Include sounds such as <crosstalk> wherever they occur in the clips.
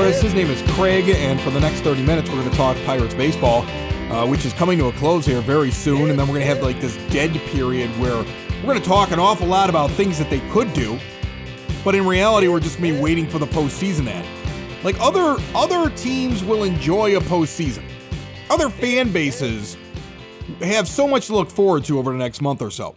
Chris. His name is Craig, and for the next 30 minutes, we're going to talk Pirates baseball, uh, which is coming to a close here very soon. And then we're going to have like this dead period where we're going to talk an awful lot about things that they could do, but in reality, we're just going to be waiting for the postseason end. Like other other teams will enjoy a postseason. Other fan bases have so much to look forward to over the next month or so.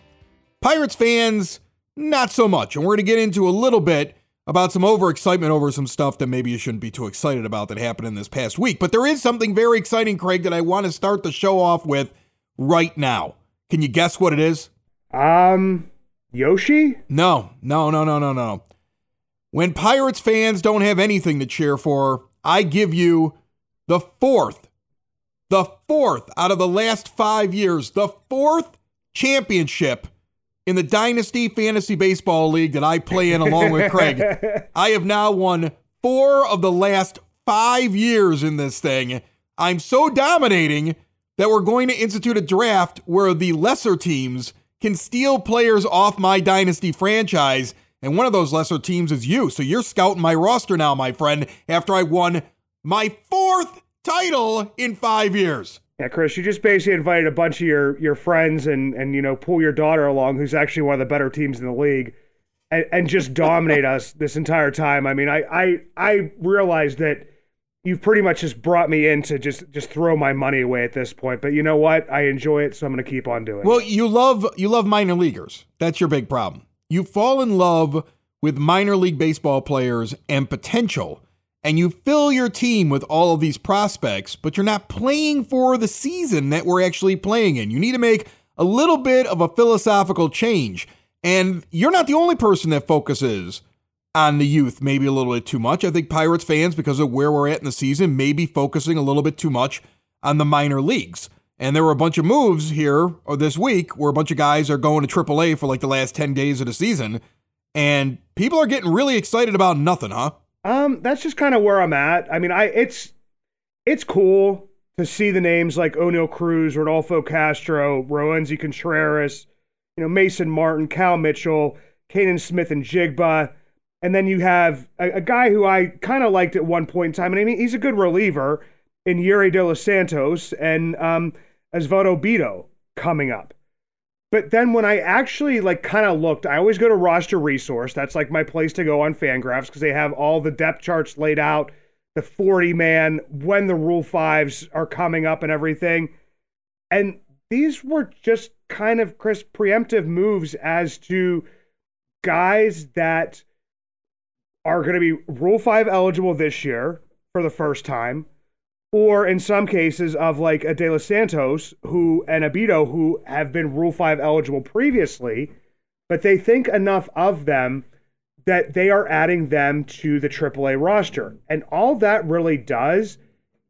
Pirates fans, not so much. And we're going to get into a little bit about some overexcitement over some stuff that maybe you shouldn't be too excited about that happened in this past week. But there is something very exciting, Craig, that I want to start the show off with right now. Can you guess what it is? Um, Yoshi? No, no, no, no, no, no. When Pirates fans don't have anything to cheer for, I give you the fourth, the fourth out of the last five years, the fourth championship in the Dynasty Fantasy Baseball League that I play in along with Craig. <laughs> I have now won four of the last five years in this thing. I'm so dominating that we're going to institute a draft where the lesser teams can steal players off my Dynasty franchise. And one of those lesser teams is you. So you're scouting my roster now, my friend, after I won my fourth title in five years. Yeah, Chris, you just basically invited a bunch of your your friends and and you know pull your daughter along, who's actually one of the better teams in the league, and, and just dominate <laughs> us this entire time. I mean, I I I realized that you've pretty much just brought me in to just just throw my money away at this point. But you know what? I enjoy it, so I'm going to keep on doing. It. Well, it. you love you love minor leaguers. That's your big problem. You fall in love with minor league baseball players and potential, and you fill your team with all of these prospects, but you're not playing for the season that we're actually playing in. You need to make a little bit of a philosophical change. And you're not the only person that focuses on the youth maybe a little bit too much. I think Pirates fans, because of where we're at in the season, may be focusing a little bit too much on the minor leagues. And there were a bunch of moves here or this week where a bunch of guys are going to AAA for like the last 10 days of the season. And people are getting really excited about nothing, huh? Um, that's just kind of where I'm at. I mean, I it's it's cool to see the names like Oneil Cruz, Rodolfo Castro, Roansy Contreras, you know, Mason Martin, Cal Mitchell, Canaan Smith-Njigba. And then you have a, a guy who I kind of liked at one point in time. And I mean, he's a good reliever in Yuri De Los Santos and um, Osvaldo Bido coming up. But then when I actually like kind of looked, I always go to roster resource. That's like my place to go on Fangraphs because they have all the depth charts laid out, the 40 man, when the Rule Fives are coming up and everything. And these were just kind of Chris preemptive moves as to guys that are going to be Rule 5 eligible this year for the first time or in some cases of like a De Los Santos who and a Bido who have been Rule Five eligible previously, but they think enough of them that they are adding them to the AAA roster, and all that really does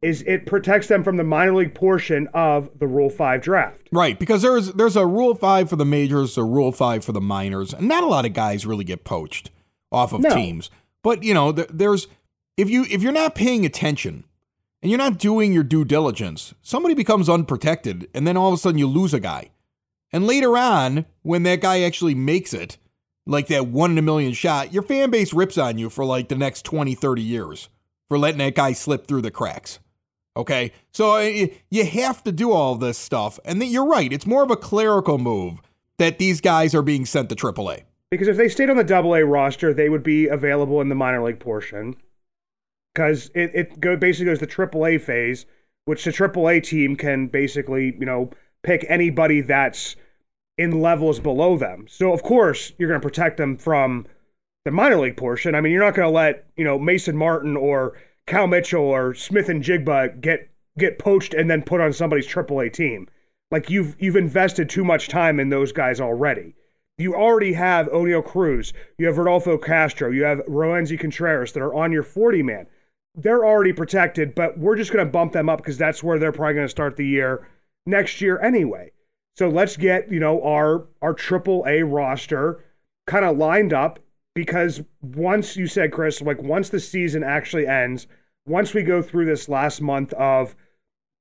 is it protects them from the minor league portion of the Rule Five draft. Right, because there's there's a Rule Five for the majors, a Rule Five for the minors, and not a lot of guys really get poached off of No. teams. But you know, there's if you if you're not paying attention and you're not doing your due diligence, somebody becomes unprotected, and then all of a sudden you lose a guy. And later on, when that guy actually makes it, like that one in a million shot, your fan base rips on you for like the next 20, 30 years for letting that guy slip through the cracks. Okay? So uh, you have to do all this stuff. And you're right, it's more of a clerical move that these guys are being sent to AAA. Because if they stayed on the Double A roster, they would be available in the minor league portion. Because it, it go, basically goes the Triple A phase, which the Triple A team can basically, you know, pick anybody that's in levels below them. So of course you're going to protect them from the minor league portion. I mean, you're not going to let you know Mason Martin or Cal Mitchell or Smith-Njigba get get poached and then put on somebody's AAA team. Like you've you've invested too much time in those guys already. You already have Oneil Cruz, you have Rodolfo Castro, you have Roansy Contreras that are on your 40 man. They're already protected, but we're just going to bump them up because that's where they're probably going to start the year next year anyway. So let's get you know our our triple A roster kind of lined up because once you said Chris, like once the season actually ends, once we go through this last month of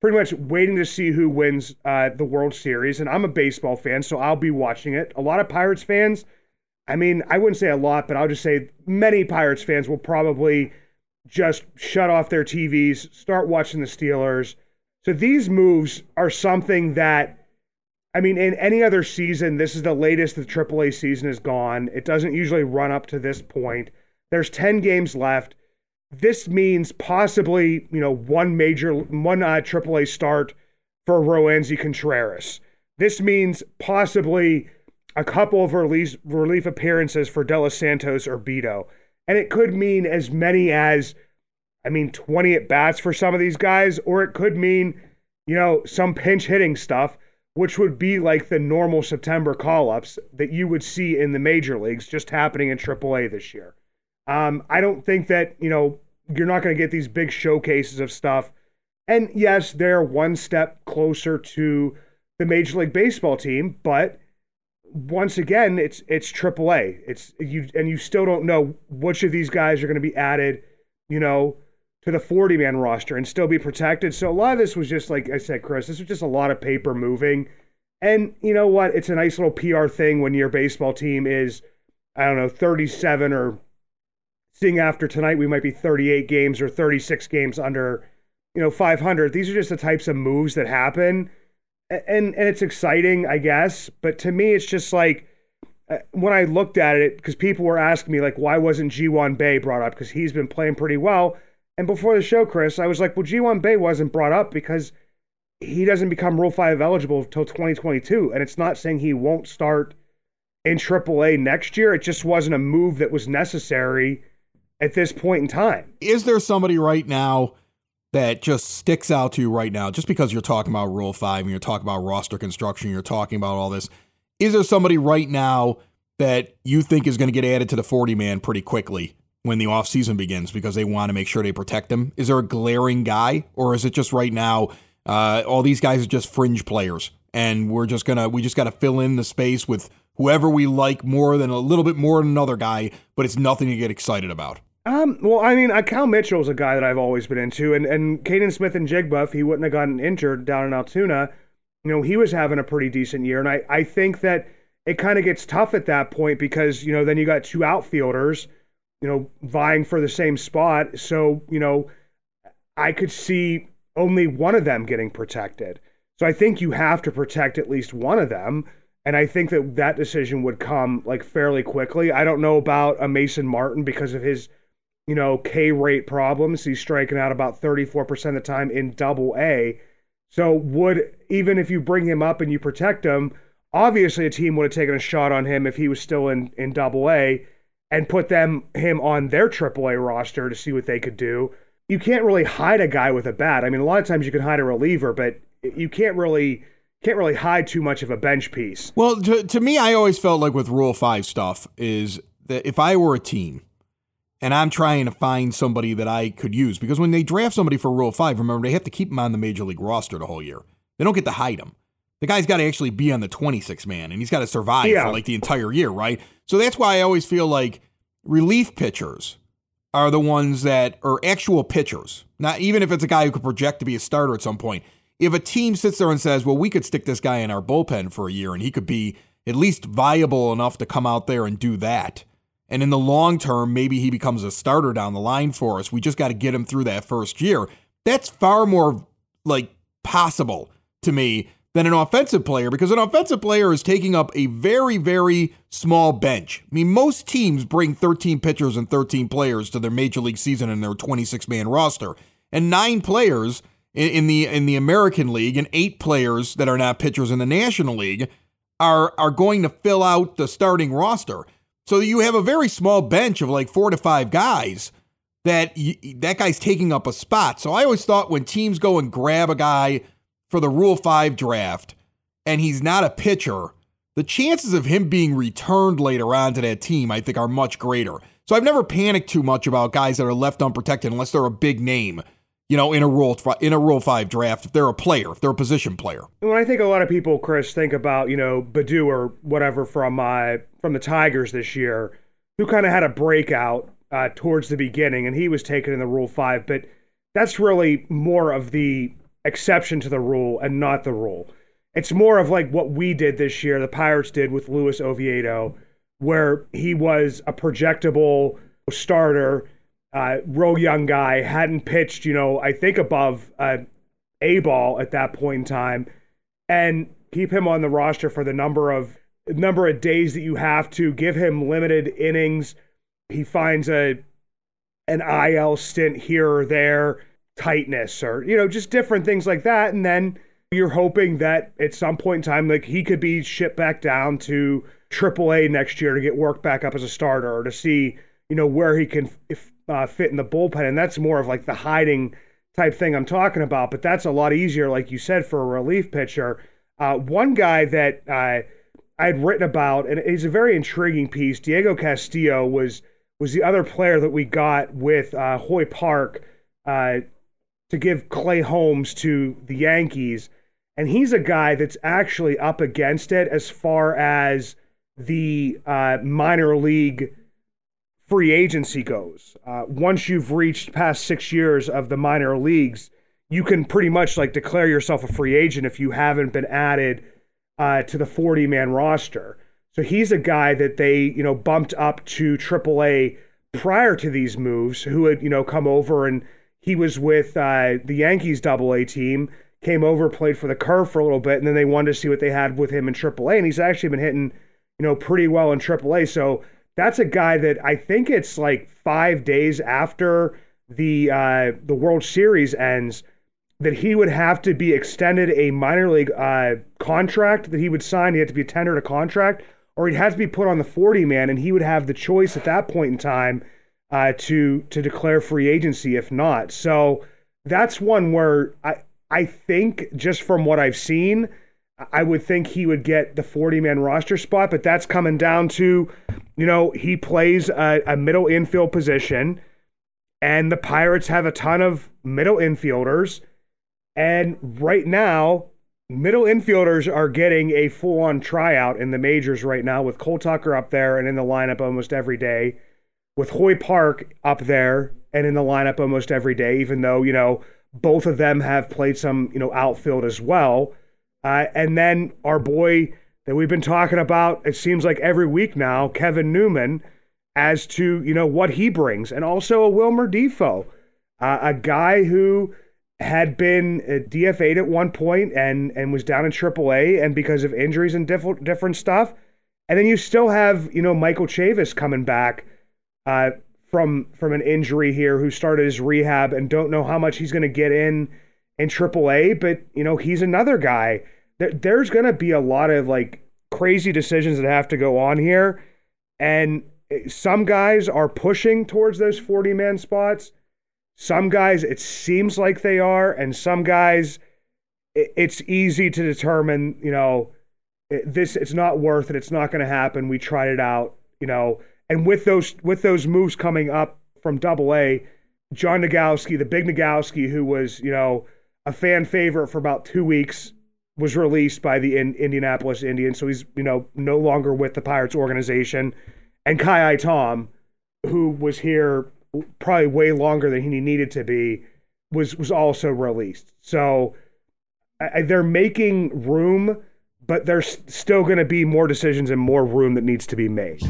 pretty much waiting to see who wins uh, the World Series, and I'm a baseball fan, so I'll be watching it. A lot of Pirates fans, I mean, I wouldn't say a lot, but I'll just say many Pirates fans will probably just shut off their TVs, start watching the Steelers. So these moves are something that I mean, in any other season, this is the latest the AAA season is gone. It doesn't usually run up to this point. There's 10 games left. This means possibly, you know, one major, one uh, AAA start for Roansy Contreras. This means possibly a couple of relief, relief appearances for De Los Santos or Bido. And it could mean as many as, I mean, 20 at bats for some of these guys, or it could mean, you know, some pinch hitting stuff which would be like the normal September call ups that you would see in the major leagues just happening in AAA this year. Um, I don't think that, you know, you're not going to get these big showcases of stuff. And yes, they're one step closer to the Major League Baseball team, but once again, it's it's AAA. It's you and you still don't know which of these guys are going to be added, you know, to the 40 man roster and still be protected. So a lot of this was just like I said, Chris, this was just a lot of paper moving. And you know what? It's a nice little PR thing when your baseball team is, I don't know, 37 or seeing after tonight, we might be 38 games or 36 games under, you know, 500. These are just the types of moves that happen. And, and it's exciting, I guess. But to me, it's just like, uh, when I looked at it, because people were asking me, like, why wasn't Ji-hwan Bae brought up? Because he's been playing pretty well. And before the show, Chris, I was like, well, Ji-hwan Bae wasn't brought up because he doesn't become Rule 5 eligible until 2022. And it's not saying he won't start in AAA next year. It just wasn't a move that was necessary at this point in time. Is there somebody right now that just sticks out to you right now, just because you're talking about Rule 5 and you're talking about roster construction, you're talking about all this? Is there somebody right now that you think is going to get added to the 40 man pretty quickly when the offseason begins because they want to make sure they protect him? Is there a glaring guy, or is it just right now uh, all these guys are just fringe players, and we're just gonna we just got to fill in the space with whoever we like more than a little bit more than another guy, but it's nothing to get excited about. Um, well, I mean, uh, Cal Mitchell's a guy that I've always been into, and and Canaan Smith-Njigba, if he wouldn't have gotten injured down in Altoona, you know, he was having a pretty decent year, and I I think that it kind of gets tough at that point because you know then you got two outfielders you know, vying for the same spot. So, you know, I could see only one of them getting protected. So I think you have to protect at least one of them. And I think that that decision would come like fairly quickly. I don't know about a Mason Martin because of his, you know, K rate problems. He's striking out about 34% of the time in double A. So would even if you bring him up and you protect him, obviously a team would have taken a shot on him if he was still in in double A and put them him on their AAA roster to see what they could do. You can't really hide a guy with a bat. I mean, a lot of times you can hide a reliever, but you can't really can't really hide too much of a bench piece. Well, to, to me, I always felt like with Rule Five stuff is that if I were a team and I'm trying to find somebody that I could use, because when they draft somebody for Rule Five, remember they have to keep them on the major league roster the whole year. They don't get to hide them. The guy's got to actually be on the 26 man, and he's got to survive yeah. for like the entire year, right? So that's why I always feel like relief pitchers are the ones that are actual pitchers. Not even if it's a guy who could project to be a starter at some point. If a team sits there and says, "Well, we could stick this guy in our bullpen for a year and he could be at least viable enough to come out there and do that." And in the long term, maybe he becomes a starter down the line for us. We just got to get him through that first year. That's far more like possible to me than an offensive player because an offensive player is taking up a very, very small bench. I mean, most teams bring 13 pitchers and 13 players to their major league season in their 26 man roster, and nine players in, the in the American League and eight players that are not pitchers in the National League are are going to fill out the starting roster. So you have a very small bench of like four to five guys that that guy's taking up a spot. So I always thought when teams go and grab a guy for the Rule 5 draft and he's not a pitcher, the chances of him being returned later on to that team I think are much greater. So I've never panicked too much about guys that are left unprotected unless they're a big name you know, in a rule in a rule five draft if they're a player, if they're a position player. When I think a lot of people, Chris, think about you know Baddoo or whatever from uh, from the Tigers this year, who kind of had a breakout uh, towards the beginning, and he was taken in the rule five, but that's really more of the exception to the rule and not the rule. It's more of like what we did this year, the Pirates did with Luis Oviedo, where he was a projectable starter uh, real young guy, hadn't pitched, you know, I think above uh, A ball at that point in time, and keep him on the roster for the number of number of days that you have to give him limited innings. He finds a an IL stint here or there, tightness or you know just different things like that, and then you're hoping that at some point in time, like he could be shipped back down to AAA next year to get worked back up as a starter or to see you know where he can if uh, fit in the bullpen, and that's more of like the hiding type thing I'm talking about. But that's a lot easier, like you said, for a relief pitcher. Uh, one guy that uh, I had written about, and he's a very intriguing piece. Diego Castillo was was the other player that we got with uh, Hoy Park uh, to give Clay Holmes to the Yankees, and he's a guy that's actually up against it as far as the uh, minor league free agency goes. Uh, once you've reached past six years of the minor leagues, you can pretty much like declare yourself a free agent if you haven't been added uh, to the 40 man roster. So he's a guy that they, you know, bumped up to AAA prior to these moves, who had, you know, come over and he was with uh, the Yankees AA team, came over, played for the Curve for a little bit, and then they wanted to see what they had with him in AAA. And he's actually been hitting, you know, pretty well in AAA. So that's a guy that I think it's like five days after the uh, the World Series ends that he would have to be extended a minor league uh, contract that he would sign. He had to be tendered a contract, or he'd have to be put on the 40 man, and he would have the choice at that point in time uh, to to declare free agency if not. So that's one where I I think just from what I've seen I would think he would get the 40 man roster spot, but that's coming down to, you know, he plays a, a, middle infield position, and the Pirates have a ton of middle infielders. And right now, middle infielders are getting a full on tryout in the majors right now with Cole Tucker up there and in the lineup almost every day, with Hoy Park up there and in the lineup almost every day, even though, you know, both of them have played some, you know, outfield as well. Uh, and then our boy that we've been talking about, it seems like every week now, Kevin Newman, as to you know what he brings, and also a Wilmer Difo, uh, a guy who had been uh, DFA'd at one point and and was down in AAA, and because of injuries and diff- different stuff, and then you still have you know Michael Chavis coming back uh, from from an injury here, who started his rehab and don't know how much he's going to get in in AAA, but you know he's another guy there, there's going to be a lot of like crazy decisions that have to go on here. And eh, some guys are pushing towards those 40 man spots. Some guys, it seems like they are. And some guys, it's easy to determine, you know, eh, this it's not worth it. It's not going to happen. We tried it out, you know. And with those with those moves coming up from Double A, John Nogowski, the big Nogowski, who was you know a fan favorite for about two weeks, was released by the in, Indianapolis Indians, so he's you know no longer with the Pirates organization. And Ka'ai Tom, who was here probably way longer than he needed to be, was was also released. So I, they're making room, but there's still going to be more decisions and more room that needs to be made.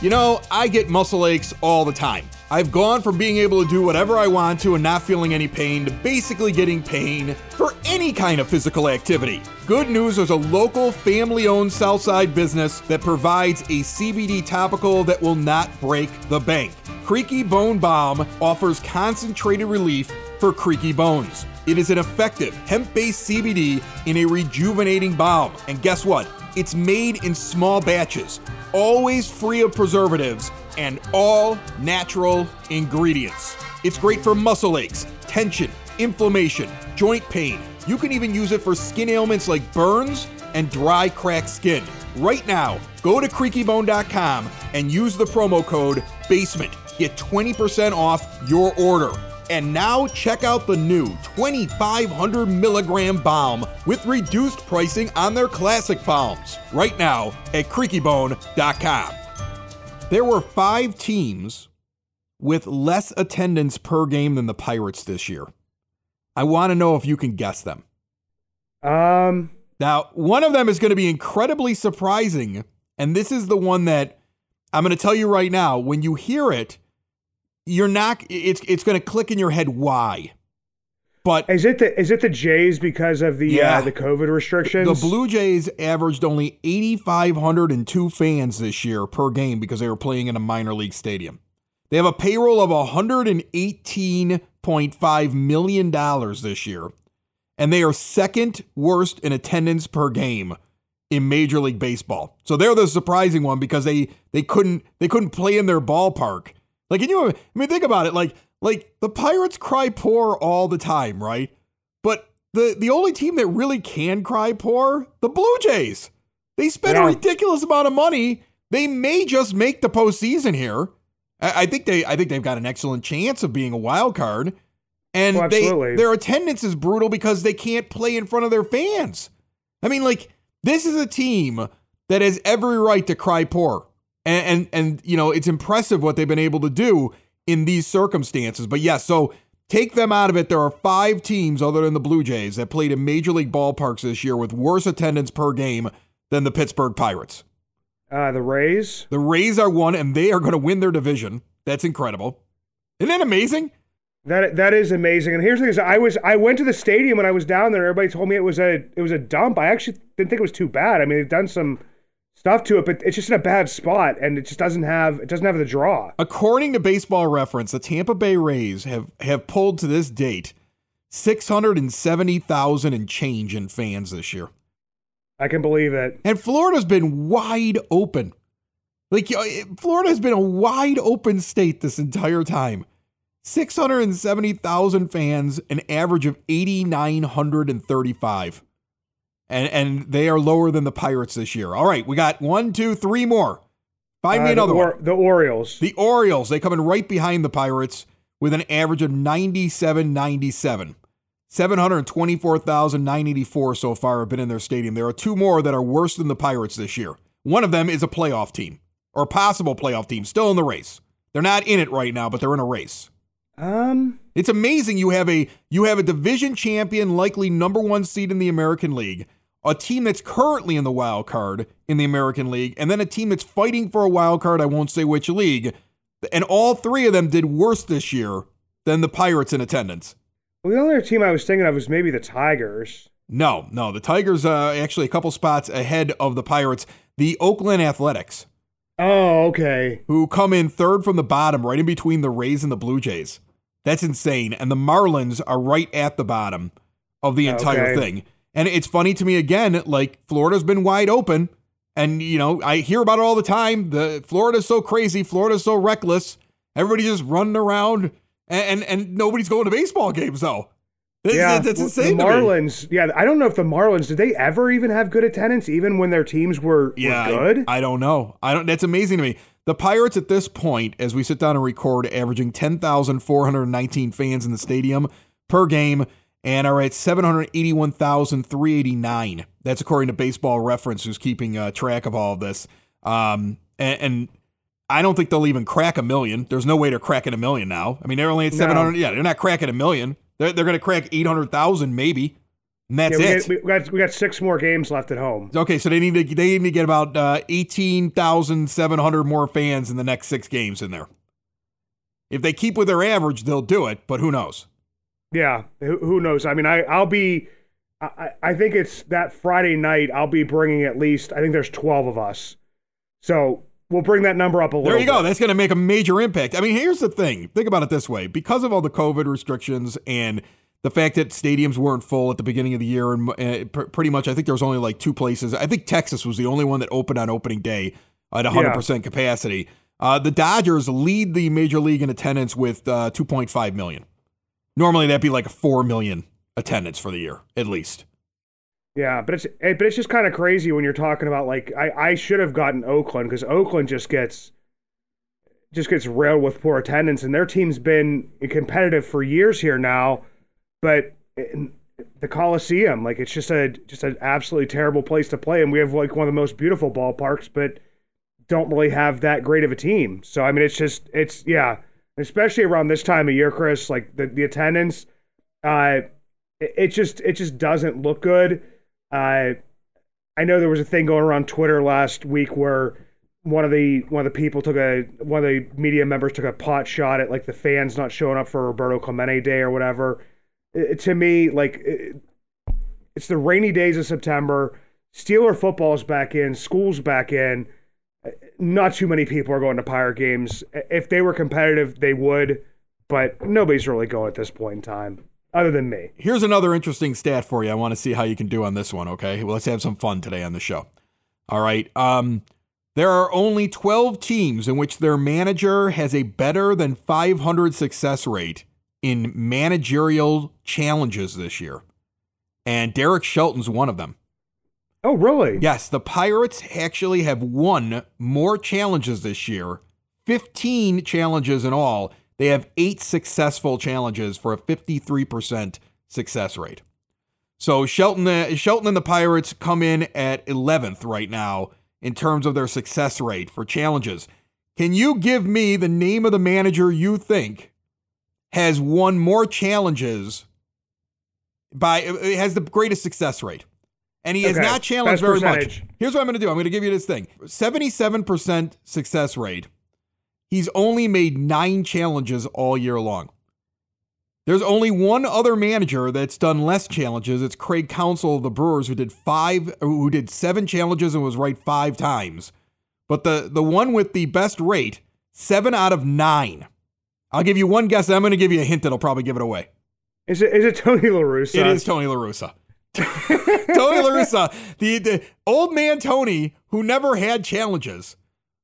You know, I get muscle aches all the time. I've gone from being able to do whatever I want to and not feeling any pain to basically getting pain for any kind of physical activity. Good news there's a local family owned Southside business that provides a CBD topical that will not break the bank. Creaky Bone Balm offers concentrated relief for creaky bones. It is an effective hemp based CBD in a rejuvenating balm. And guess what? It's made in small batches, always free of preservatives, and all natural ingredients. It's great for muscle aches, tension, inflammation, joint pain. You can even use it for skin ailments like burns and dry, cracked skin. Right now, go to creakybone.com and use the promo code BASEMENT. Get 20% off your order. And now check out the new 2500 milligram balm with reduced pricing on their classic balms right now at creakybone.com. There were five teams with less attendance per game than the Pirates this year. I want to know if you can guess them. Um, Now, one of them is going to be incredibly surprising, and this is the one that I'm going to tell you right now. When you hear it, you're not. It's it's going to click in your head why. But is it the is it the Jays because of the Yeah. uh, the COVID restrictions? the Blue Jays averaged only 8,502 fans this year per game because they were playing in a minor league stadium. They have a payroll of 118.5 million dollars this year, and they are second worst in attendance per game in Major League Baseball. So they're the surprising one because they they couldn't they couldn't play in their ballpark. Like can you I mean think about it like like the Pirates cry poor all the time, right? But the the only team that really can cry poor, the Blue Jays. They spend a ridiculous amount of money. They may just make the postseason here. I, I think they I think they've got an excellent chance of being a wild card. And Oh, they their attendance is brutal because they can't play in front of their fans. I mean, like this is a team that has every right to cry poor, and and, and you know it's impressive what they've been able to do in these circumstances. But yes, so take them out of it. There are five teams other than the Blue Jays that played in major league ballparks this year with worse attendance per game than the Pittsburgh Pirates. uh, the Rays. The Rays are one, and they are going to win their division. That's incredible. Isn't that amazing? That that is amazing. And here's the thing: is I was I went to the stadium when I was down there. Everybody told me it was a it was a dump. I actually didn't think it was too bad. I mean, they've done some stuff to it, but it's just in a bad spot, and it just doesn't have it doesn't have the draw. According to Baseball Reference, the Tampa Bay Rays have, have pulled to this date 670,000 and change in fans this year. I can believe it. And Florida's been wide open. Like uh, Florida has been a wide open state this entire time. 670,000 fans, an average of 8,935. And and they are lower than the Pirates this year. All right, we got one, two, three more. Find me Uh, the another Or- one. The Orioles. The Orioles, they come in right behind the Pirates with an average of 97 97. 724,984 so far have been in their stadium. There are two more that are worse than the Pirates this year. One of them is a playoff team or possible playoff team, still in the race. They're not in it right now, but they're in a race. um, It's amazing you have a you have a division champion, likely number one seed in the American League, a team that's currently in the wild card in the American League, and then a team that's fighting for a wild card. I won't say which league, and all three of them did worse this year than the Pirates in attendance. well, the only other team I was thinking of was maybe the Tigers. No, no, the Tigers uh, actually a couple spots ahead of the Pirates. The Oakland Athletics, Oh, okay. who come in third from the bottom, right in between the Rays and the Blue Jays. That's insane. And the Marlins are right at the bottom of the entire Okay. thing. And it's funny to me again, like Florida's been wide open. And, you know, I hear about it all the time. The Florida's so crazy, Florida's so reckless. Everybody's just running around and and, and nobody's going to baseball games though. That's, yeah, that's insane. The. Marlins. Yeah, I don't know if the Marlins did they ever even have good attendance, even when their teams were, Yeah, were I- good. I, don't know. I don't. That's amazing to me. The Pirates at this point, as we sit down and record, averaging ten thousand four hundred nineteen fans in the stadium per game, and are at seven hundred eighty-one thousand three eighty-nine. That's according to Baseball Reference, who's keeping uh, track of all of this. Um, and, and I don't think they'll even crack a million. There's no way they're cracking a million now. I mean, they're only at No. seven hundred. Yeah, they're not cracking a million. They're they're going to crack eight hundred thousand maybe, and that's yeah, we, it. get- we got we got six more games left at home. Okay, so they need to they need to get about uh, eighteen thousand seven hundred more fans in the next six games in there. If they keep with their average, they'll do it, but who knows? Yeah, who, knows? I mean, I I'll be. I, I- think it's that Friday night. I'll be bringing at least. I think there's twelve of us, so we'll bring that number up a little. There you go. That's going to make a major impact. I mean, here's the thing. Think about it this way: because of all the COVID restrictions and the fact that stadiums weren't full at the beginning of the year, and pr- pretty much, I think there was only like two places. I think Texas was the only one that opened on opening day at 100% capacity. Uh, the Dodgers lead the major league in attendance with uh, 2.5 million. Normally, that'd be like a 4 million attendance for the year, at least. Yeah, but it's it, but it's just kind of crazy when you're talking about like I, I should have gotten Oakland because Oakland just gets just gets railed with poor attendance, and their team's been competitive for years here now, but eh, the Coliseum, like it's just a just an absolutely terrible place to play, and we have like one of the most beautiful ballparks, but don't really have that great of a team. So I mean, it's just it's yeah, especially around this time of year, Chris, like the the attendance, uh, it, just it just doesn't look good. Uh, I know there was a thing going around Twitter last week where one of the one of the people took a one of the media members took a pot shot at like the fans not showing up for Roberto Clemente Day or whatever. It, to me, like it, it's the rainy days of September. Steeler football's back in, school's back in. Not too many people are going to Pirate games. If they were competitive, they would, but nobody's really going at this point in time other than me. Here's another interesting stat for you. I want to see how you can do on this one, okay? Well, let's have some fun today on the show. All right. Um, there are only 12 teams in which their manager has a better than 500 success rate in managerial challenges this year. And Derek Shelton's one of them. Oh, really? Yes, the Pirates actually have won more challenges this year, 15 challenges in all, they have eight successful challenges for a 53% success rate. So Shelton, uh, Shelton and the Pirates come in at 11th right now in terms of their success rate for challenges. Can you give me the name of the manager you think has won more challenges by uh, has the greatest success rate? And he okay. has not challenged Best very percentage. much. Here's what I'm going to do. I'm going to give you this thing. 77% success rate He's only made nine challenges all year long. There's only one other manager that's done less challenges. It's Craig Counsell of the Brewers, who did five, who did seven challenges and was right five times. But the the one with the best rate, seven out of nine. I'll give you one guess. I'm going to give you a hint that'll probably give it away. Is it is it Tony La Russa? It is Tony La Russa. <laughs> Tony La Russa, the, the old man Tony who never had challenges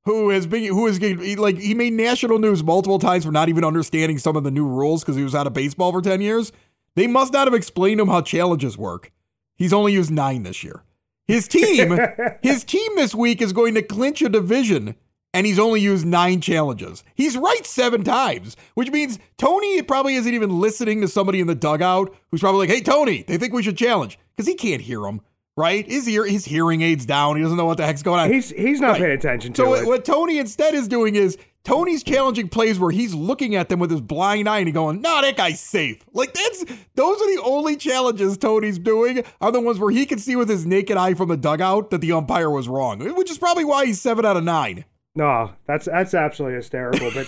who has been who is like he made national news multiple times for not even understanding some of the new rules because he was out of baseball for 10 years. They must not have explained him how challenges work. He's only used 9 this year. His team <laughs> his team this week is going to clinch a division and he's only used 9 challenges. He's right 7 times, which means Tony probably isn't even listening to somebody in the dugout who's probably like, "Hey Tony, they think we should challenge." Cuz he can't hear them. right? His ear, his hearing aids down. He doesn't know what the heck's going on. He's he's not right. paying attention to so it. what Tony instead is doing is Tony's challenging plays where he's looking at them with his blind eye and he's going, "No, nah, that guy's safe." Like that's those are the only challenges Tony's doing are the ones where he can see with his naked eye from the dugout that the umpire was wrong, which is probably why he's seven out of nine. No, that's that's absolutely hysterical. But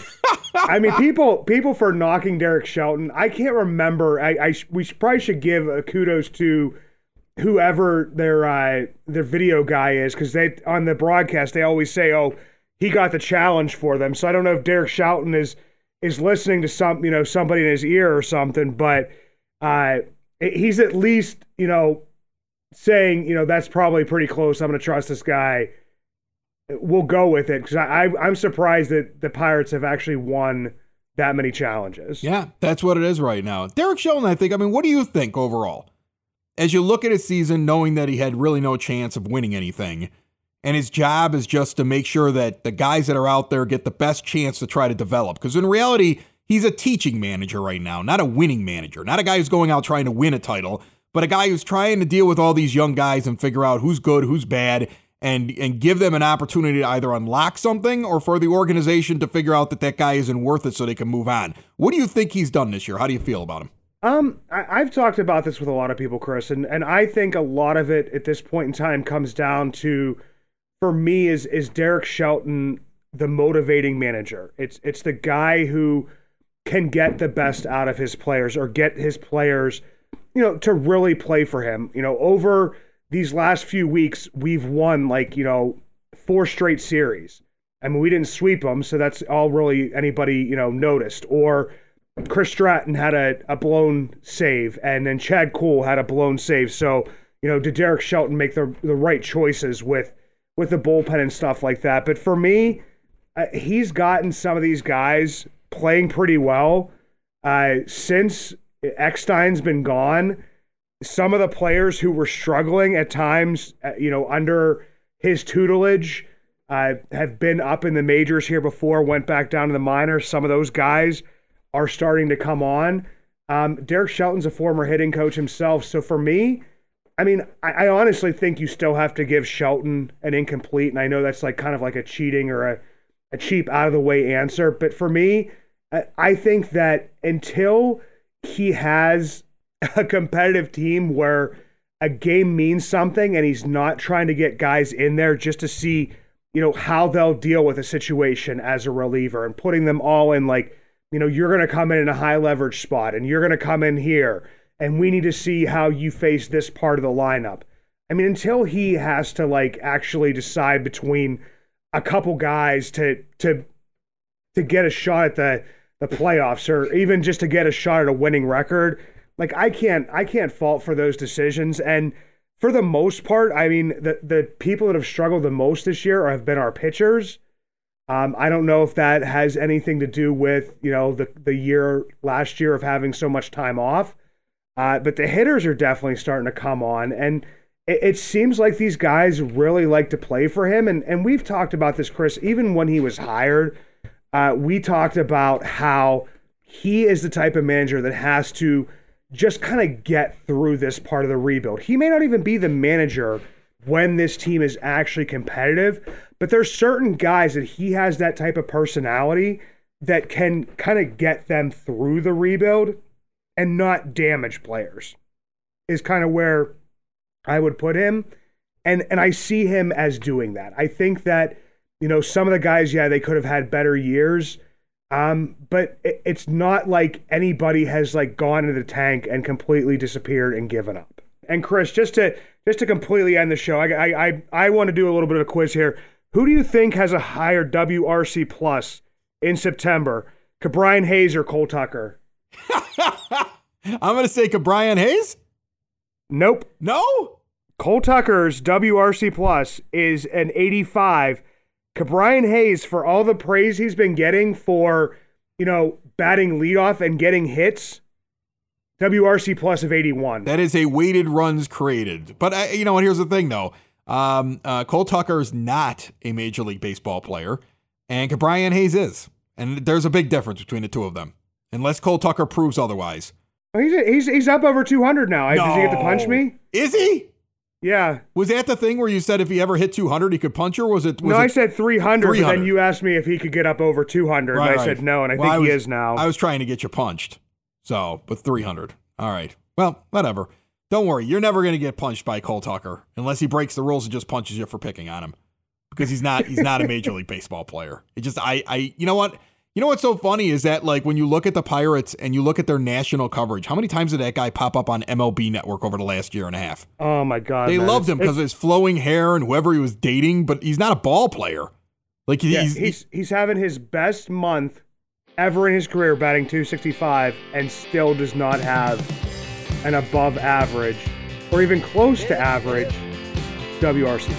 I mean, <laughs> people people for knocking Derek Shelton. I can't remember. I, I we probably should give a kudos to whoever their uh, their video guy is because they on the broadcast they always say, "Oh, he got the challenge for them." So I don't know if Derek Shelton is is listening to some you know somebody in his ear or something, but uh, he's at least you know saying you know that's probably pretty close. I'm going to trust this guy. We'll go with it because I, I I'm surprised that the Pirates have actually won that many challenges. Yeah, that's what it is right now. Derek Shelton, I think. I mean, what do you think overall? as you look at his season, knowing that he had really no chance of winning anything, and his job is just to make sure that the guys that are out there get the best chance to try to develop. Because in reality, he's a teaching manager right now, not a winning manager, not a guy who's going out trying to win a title, but a guy who's trying to deal with all these young guys and figure out who's good, who's bad, and and give them an opportunity to either unlock something or for the organization to figure out that that guy isn't worth it so they can move on. What do you think he's done this year? How do you feel about him? Um, I, have talked about this with a lot of people, Chris, and, and I think a lot of it at this point in time comes down to, for me, is is Derek Shelton the motivating manager? It's it's the guy who can get the best out of his players or get his players, you know, to really play for him. You know, over these last few weeks, we've won like you know four straight series. I mean, we didn't sweep them, so that's all really anybody you know noticed or Chris Stratton had a, a blown save, and then Chad Kuhl had a blown save. So, you know, did Derek Shelton make the the right choices with with the bullpen and stuff like that? But for me, uh, he's gotten some of these guys playing pretty well uh, since Eckstein's been gone. Some of the players who were struggling at times, uh, you know, under his tutelage, uh, have been up in the majors here before, went back down to the minors. Some of those guys are starting to come on. Um, Derek Shelton's a former hitting coach himself. So for me, I mean, I, I, honestly think you still have to give Shelton an incomplete. And I know that's like kind of like a cheating or a, a cheap out of the way answer. But for me, I, I think that until he has a competitive team where a game means something and he's not trying to get guys in there just to see, you know, how they'll deal with a situation as a reliever and putting them all in like you know, you're going to come in in a high leverage spot and you're going to come in here and we need to see how you face this part of the lineup. I mean, until he has to like actually decide between a couple guys to to to get a shot at the the playoffs or even just to get a shot at a winning record, like I can't I can't fault for those decisions and for the most part, I mean, the the people that have struggled the most this year have been our pitchers. Um, I don't know if that has anything to do with you know the the year last year of having so much time off, uh, but the hitters are definitely starting to come on, and it, it, seems like these guys really like to play for him. And and we've talked about this, Chris, even when he was hired, uh, we talked about how he is the type of manager that has to just kind of get through this part of the rebuild. He may not even be the manager when this team is actually competitive. But there's certain guys that he has that type of personality that can kind of get them through the rebuild and not damage players. Is kind of where I would put him. And and I see him as doing that. I think that you know some of the guys yeah, they could have had better years. Um, but it, it's not like anybody has like gone into the tank and completely disappeared and given up. And Chris, just to just to completely end the show, I I I, want to do a little bit of a quiz here. Who do you think has a higher WRC plus in September? Ke'Bryan Hayes or Cole Tucker? <laughs> I'm going to say Ke'Bryan Hayes. Nope. No. Cole Tucker's WRC plus is an 85. Ke'Bryan Hayes, for all the praise he's been getting for, you know, batting leadoff and getting hits, WRC plus of 81. That is a weighted runs created. But, I, you know what? Here's the thing, though. Um, uh, Cole Tucker is not a Major League Baseball player, and Ke'Bryan Hayes is. And there's a big difference between the two of them, unless Cole Tucker proves otherwise. He's, he's, he's up over 200 now. No. Does he get to punch me? Is he? Yeah. Was that the thing where you said if he ever hit 200, he could punch her? Was it? Was no, it I said 300, 300, but then you asked me if he could get up over 200. Right, and I right. said no, and I well, think I was, he is now. I was trying to get you punched. So, but 300. All right. Well, whatever. Don't worry. You're never going to get punched by Cole Tucker unless he breaks the rules and just punches you for picking on him because he's not he's not a major league baseball player. It just I I you know what? You know what's so funny is that like when you look at the Pirates and you look at their national coverage, how many times did that guy pop up on MLB Network over the last year and a half? Oh my god. They man. loved him because of his flowing hair and whoever he was dating, but he's not a ball player. Like he's, yeah, he's he's having his best month ever in his career batting 265 and still does not have an above average or even close to average WRC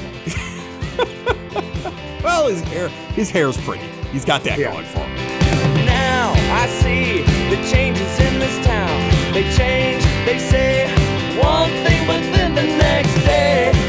<laughs> well, his hair his hair's pretty. He's got that yeah. going for him. Now I see the changes in this town. They change, they say one thing, but then the next day